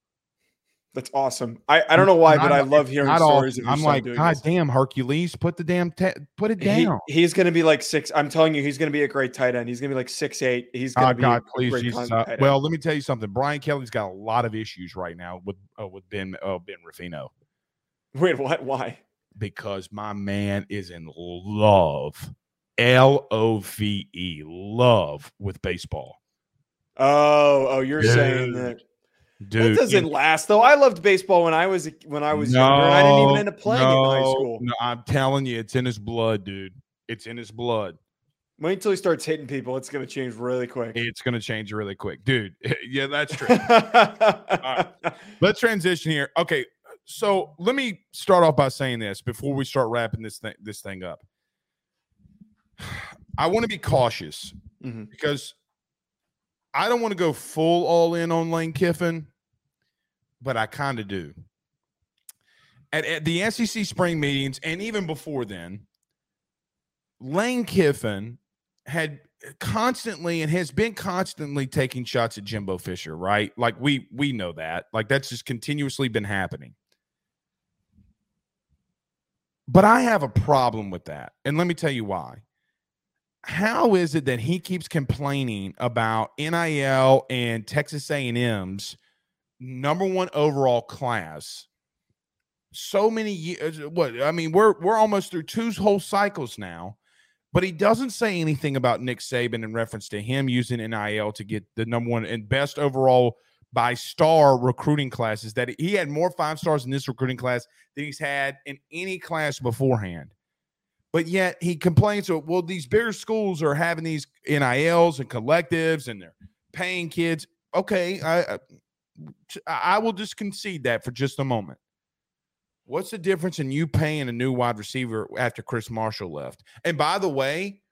That's awesome. I, I don't know why, but Not- I love hearing stories often. of I'm like, God this. damn, Hercules, put the damn te- put it He- down. he's going to be like six. I'm telling you, he's going to be a great tight end. He's going to be like six eight. He's going Oh to be God, a please, great Jesus. Uh, well, let me tell you something. Brian Kelly's got a lot of issues right now with uh, with Ben uh, Ben Ruffino wait, what? Why? because my man is in love, L O V E, love with baseball. Oh, oh, you're saying that. Dude, it doesn't it- last though. I loved baseball when I was when I was younger. and I didn't even end up playing it in high school. No, I'm telling you, it's in his blood, dude. It's in his blood. Wait until he starts hitting people. It's going to change really quick. It's gonna change really quick, dude. yeah, that's true. Let's transition here. Okay, so let me start off by saying this before we start wrapping this thing this thing up. I want to be cautious Mhm. because I don't want to go full all in on Lane Kiffin, but I kind of do. At, at the SEC spring meetings and even before then, Lane Kiffin had constantly and has been constantly taking shots at Jimbo Fisher, right? Like we we know that. Like that's just continuously been happening. But I have a problem with that. And let me tell you why. How is it that he keeps complaining about NIL and Texas A&M's number 1 overall class? So many years uh, what I mean, we're we're almost through two whole cycles now but he doesn't say anything about Nick Saban in reference to him using NIL to get the number one and best overall by star recruiting classes. That he had more five stars in this recruiting class than he's had in any class beforehand. But yet he complains, well, these bigger schools are having these NILs and collectives and they're paying kids. Okay, I I will just concede that for just a moment. What's the difference in you paying a new wide receiver after Chris Marshall left? And by the way,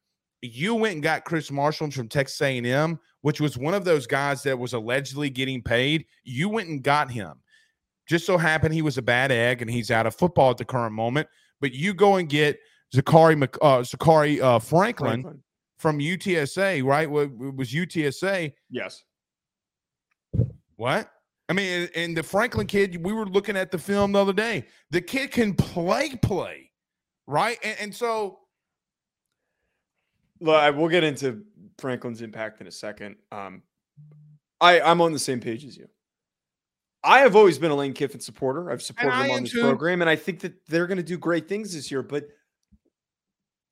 you went and got Chris Marshall from Texas A&M, which was one of those guys that was allegedly getting paid. You went and got him. Just so happened he was a bad egg and he's out of football at the current moment. But you go and get Zakhari Mc- uh, Zakhari uh, Franklin, Franklin. from UTSA, right? What was UTSA? Yes. What? I mean, and the Franklin kid, we were looking at the film the other day. The kid can play, play, right? And, and so, look, I- we'll get into Franklin's impact in a second. Um, I I'm on the same page as you. I have always been a Lane Kiffin supporter. I've supported him on this too. program, and I think that they're going to do great things this year. But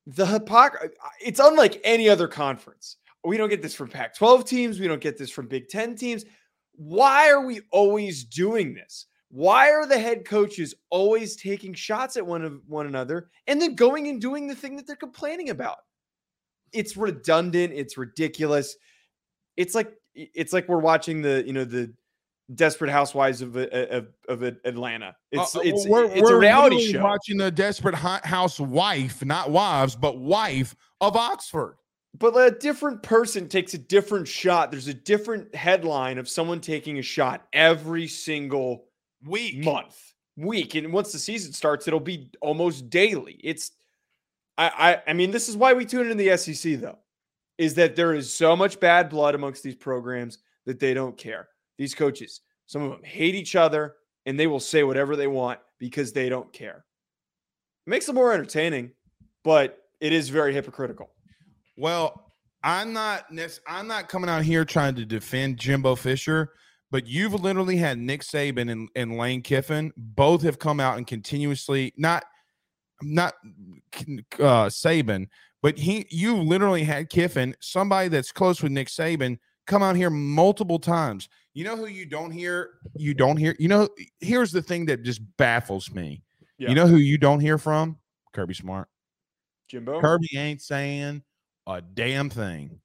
the hypocrisy, uh, it's unlike any other conference. We don't get this from Pac 12 teams, we don't get this from Big 10 teams. Why are we always doing this? Why are the head coaches always taking shots at one of one another and then going and doing the thing that they're complaining about? It's redundant, it's ridiculous. It's like it's like we're watching the, you know, the Desperate Housewives of uh, uh, of, of Atlanta. Uh, it's uh, it's we're, it's we're a reality show. watching the Desperate Housewife, not wives, but wife of Oxford. but a different person takes a different shot. There's a different headline of someone taking a shot every single Week. month, week, and once the season starts, it'll be almost daily. It's, I, I, I mean, this is why we tune into the SEC though, is that there is so much bad blood amongst these programs that they don't care. These coaches, some of them hate each other, and they will say whatever they want because they don't care. It makes it more entertaining, but it is very hypocritical. Well, I'm not. I'm not coming out here trying to defend Jimbo Fisher, but you've literally had Nick Saban and, and Lane Kiffin both have come out and continuously not not uh, Saban, but he you literally had Kiffin, somebody that's close with Nick Saban, come out here multiple times. You know who you don't hear? You don't hear. You know, here's the thing that just baffles me. Yeah. You know who you don't hear from? Kirby Smart. Jimbo, Kirby ain't saying a damn thing.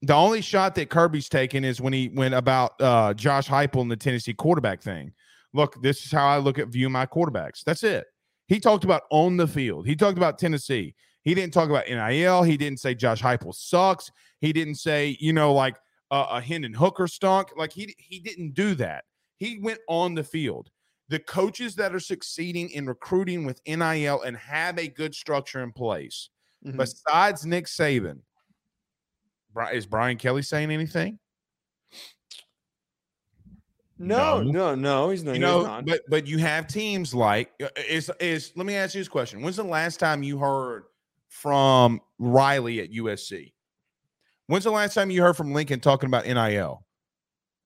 The only shot that Kirby's taken is when he went about uh, Josh Heupel and the Tennessee quarterback thing. Look, this is how I look at view my quarterbacks. That's it. He talked about on the field. He talked about Tennessee. He didn't talk about NIL. He didn't say Josh Heupel sucks. He didn't say you know like uh, a Hendon Hooker stunk. Like he he didn't do that. He went on the field. The coaches that are succeeding in recruiting with NIL and have a good structure in place Mhm. besides Nick Saban, is Brian Kelly saying anything? No, No. no, no, he's not. you know, not. but but you have teams like uh, is is. Let me ask you this question: When's the last time you heard from Riley at USC? When's the last time you heard from Lincoln talking about NIL?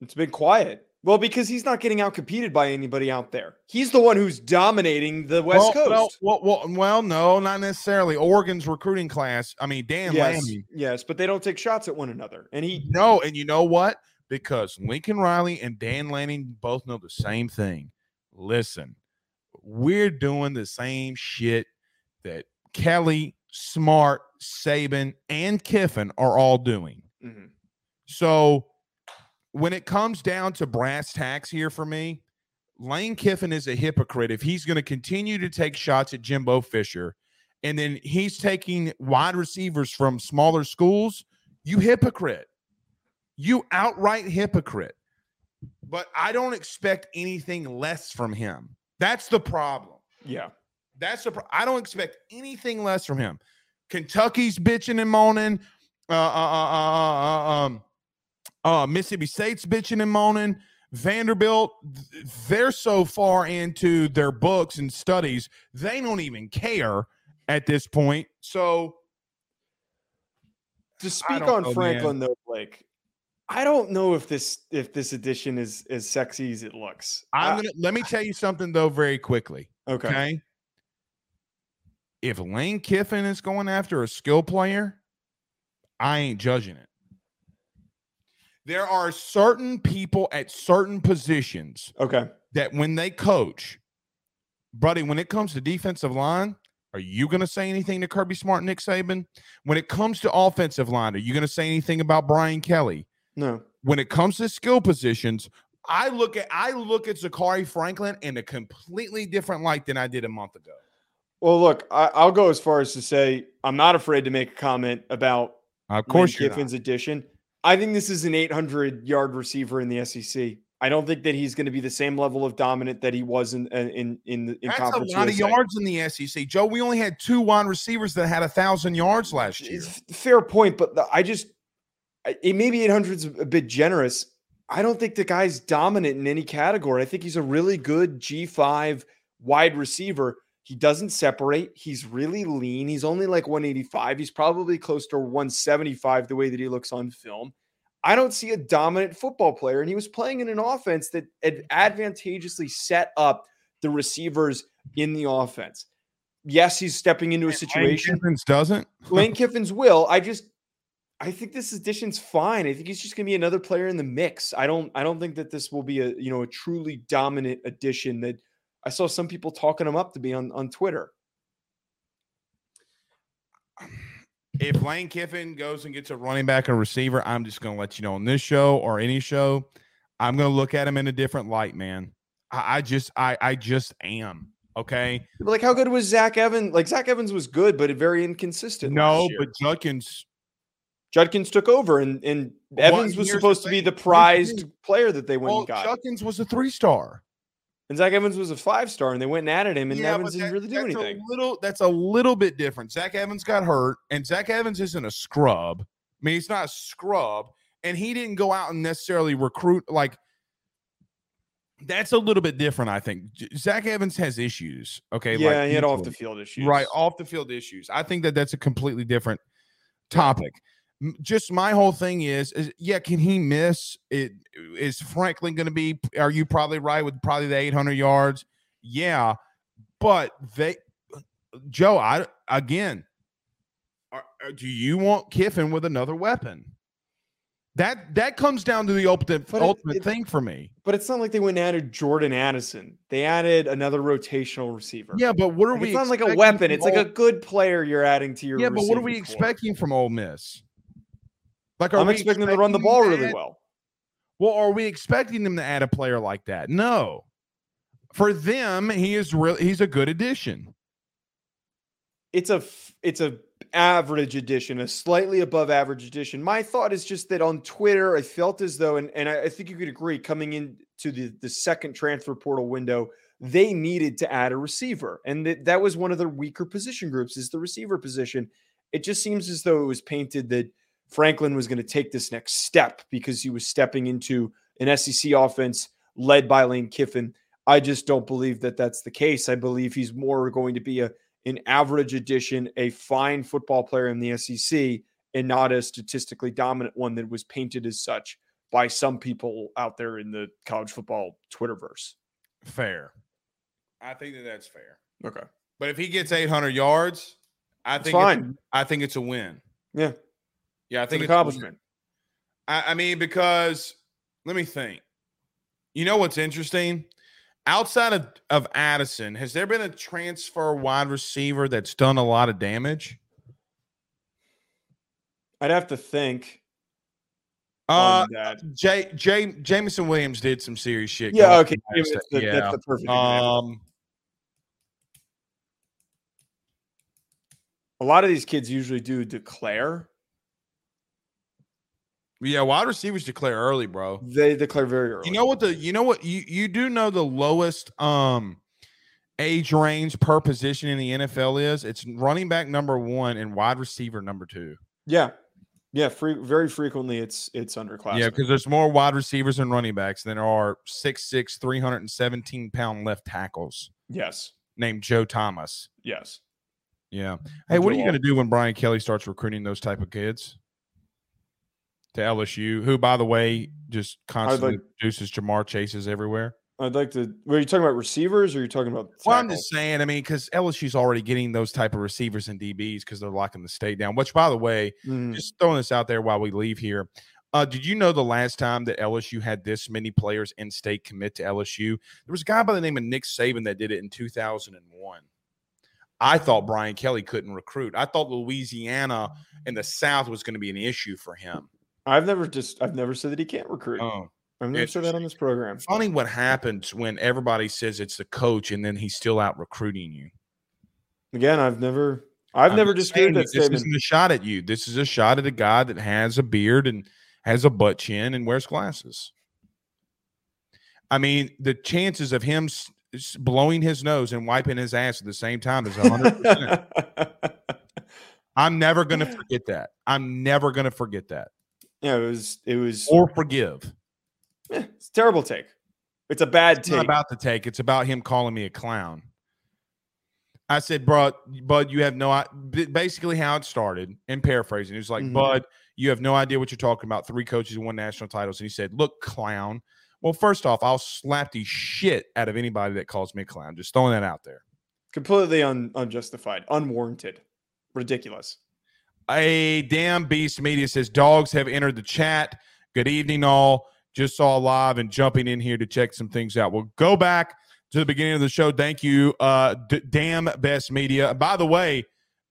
it's been quiet. Well, because he's not getting out competed by anybody out there. He's the one who's dominating the West well, Coast. Well, well, well, well, no, not necessarily. Oregon's recruiting class. I mean, Dan yes, yes, but they don't take shots at one another. And he, No, and you know what? because Lincoln Riley and Dan Lanning both know the same thing. Listen, we're doing the same shit that Kelly, Smart, Saban, and Kiffin are all doing. Mm-hmm. So when it comes down to brass tacks here for me, Lane Kiffin is a hypocrite if he's going to continue to take shots at Jimbo Fisher and then he's taking wide receivers from smaller schools. You hypocrite. You outright hypocrite. But I don't expect anything less from him. That's the problem. Yeah. That's the pro- I don't expect anything less from him. Kentucky's bitching and moaning. Uh, uh, uh, uh, uh, um, uh, Mississippi State's bitching and moaning. Vanderbilt, they're so far into their books and studies, they don't even care at this point. So, To speak on know, Franklin though, Blake, I don't know if this if this edition is as sexy as it looks. I'm gonna let me tell you something though, very quickly. okay. Okay. If Lane Kiffin is going after a skill player, I ain't judging it. There are certain people at certain positions Okay. that when they coach, buddy, when it comes to defensive line, are you going to say anything to Kirby Smart, Nick Saban? When it comes to offensive line, are you going to say anything about Brian Kelly? No. When it comes to skill positions, I look at I look at Zakhari Franklin in a completely different light than I did a month ago. Well, look, I, I'll go as far as to say I'm not afraid to make a comment about Of course, you're Kiffin's addition. I think this is an 800 yard receiver in the SEC. I don't think that he's going to be the same level of dominant that he was in in in, in, the- in That's a conference. lot of yards in the SEC, Joe. We only had two wide receivers that had a thousand yards last year. It's fair point, but the, I just it maybe 800 is a bit generous. I don't think the guy's dominant in any category. I think he's a really good G5 wide receiver. He doesn't separate. He's really lean. He's only like 185. He's probably close to 175 the way that he looks on film. I don't see a dominant football player. And he was playing in an offense that ad- advantageously set up the receivers in the offense. Yes, he's stepping into a Lane situation. Kiffins doesn't. Lane Kiffin's will. I just I think this addition's fine. I think he's just gonna be another player in the mix. I don't I don't think that this will be a you know a truly dominant addition that I saw some people talking him up to be on, on Twitter. If Lane Kiffin goes and gets a running back and receiver, I'm just going to let you know on this show or any show, I'm going to look at him in a different light, man. I, I just, I, I just am. Okay. But like how good was Zach Evans? Like Zach Evans was good, but very inconsistent. No, but Judkins, Judkins took over and, and Well, Evans was supposed to be the prized player that they went well, and got. Judkins was a three star. And Zach Evans was a five star and they went and added him and Yeah, Evans but didn't really do that's anything. A little, that's a little bit different. Zach Evans got hurt, and Zach Evans isn't a scrub. I mean, he's not a scrub, and he didn't go out and necessarily recruit like. That's a little bit different, I think. Zach Evans has issues. Okay, yeah, like he had off the field issues. right off the field issues. I think that that's a completely different topic. M- Just my whole thing is, is yeah, can he miss? It is Franklin going to be? Are you probably right with probably the 800 yards? Yeah, but they, Joe, I again, are, are- do you want Kiffin with another weapon? That that comes down to the ultimate But ultimate it- thing for me. But it's not like they went and added Jordan Addison. They added another rotational receiver. Yeah, but what are Like, we? it's not like a weapon. It's like a good player you're adding to your. yeah, but what are we expecting from Ole Miss? Like, are I'm we expecting them to run the ball really well. Well, are we expecting them to add a player like that? No. For them, he is really he's a good addition. It's a it's a average addition, a slightly above average addition. My thought is just that on Twitter, I felt as though, and, and I, I think you could agree, coming into the the second transfer portal window, they needed to add a receiver, and that that was one of their weaker position groups is the receiver position. It just seems as though it was painted that Franklin was going to take this next step because he was stepping into an SEC offense led by Lane Kiffin. I just don't believe that that's the case. I believe he's more going to be a an average addition, a fine football player in the SEC, and not a statistically dominant one that was painted as such by some people out there in the college football Twitterverse. Fair. I think that that's fair. Okay. But if he gets 800 yards, I It's think fine. I think it's a win. Yeah. Yeah, I think it's a win. accomplishment. I, I mean, because let me think. You know what's interesting? Outside of, of Addison, has there been a transfer wide receiver that's done a lot of damage? I'd have to think. Uh. J, J, Jameson Williams did some serious shit. Yeah, okay. past That's that. the, yeah. that's the perfect example. Um, A lot of these kids usually do declare. Yeah, wide receivers declare early, bro. They declare very early. You know what the you know what you you do know the lowest um age range per position in the NFL is? It's running back number 1 and wide receiver number 2. Yeah, yeah. Free, very frequently, it's it's underclassmen. Yeah, because there's more wide receivers and running backs than there are 6'6 317 pound left tackles yes, named Joe Thomas. yes. Yeah. Hey, what are you going to do when Brian Kelly starts recruiting those type of kids to LSU? Who, by the way, just constantly like- produces Ja'Marr Chases everywhere. I'd like to. Were you talking about receivers, or are you talking about? Well, I'm just saying. I mean, because LSU's already getting those type of receivers and DBs because they're locking the state down. Which, by the way, Mhm. just throwing this out there while we leave here. Uh, did you know the last time that LSU had this many players in state commit to LSU? There was a guy by the name of Nick Saban that did it in 2001. I thought Brian Kelly couldn't recruit. I thought Louisiana and the South was going to be an issue for him. I've never just. I've never said that he can't recruit. Oh, I've never said that on this program. funny what happens when everybody says it's the coach and then he's still out recruiting you. Again, I've never. I've I'm never just disputed that This statement. isn't a shot at you. This is a shot at a guy that has a beard and has a butt chin and wears glasses. I mean, the chances of him blowing his nose and wiping his ass at the same time is 100%. I'm never going to forget that. I'm never going to forget that yeah, it was. It was. or forgive. it's a terrible take. It's a bad It's not take. about the take. It's about him calling me a clown. I said, bro, Bud, you have no basically how it started, and paraphrasing. He was like, Mhm. Bud, you have no idea what you're talking about. Three coaches and one national titles. And he said, Look, clown. Well, first off, I'll slap the shit out of anybody that calls me a clown. Just throwing that out there. Completely un, unjustified, unwarranted, ridiculous. A damn beast media says dogs have entered the chat. Good evening, all. Just saw live and jumping in here to check some things out. We'll go back to the beginning of the show. Thank you, uh, D- damn best media. By the way,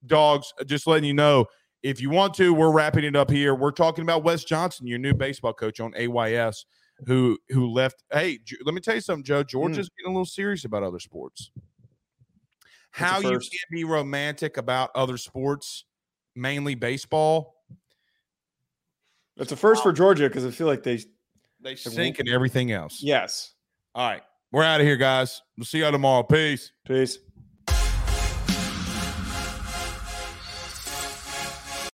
dogs, just letting you know if you want to, we're wrapping it up here. We're talking about Wes Johnson, your new baseball coach on AYS, who who left. Hey, J- let me tell you something, Joe. Georgia's getting a little serious about other sports. How you can't be romantic about other sports, mainly baseball. It's a first for Georgia because I feel like they. They sink in everything else. Yes. All right. We're out of here, guys. We'll see y'all tomorrow. Peace. Peace.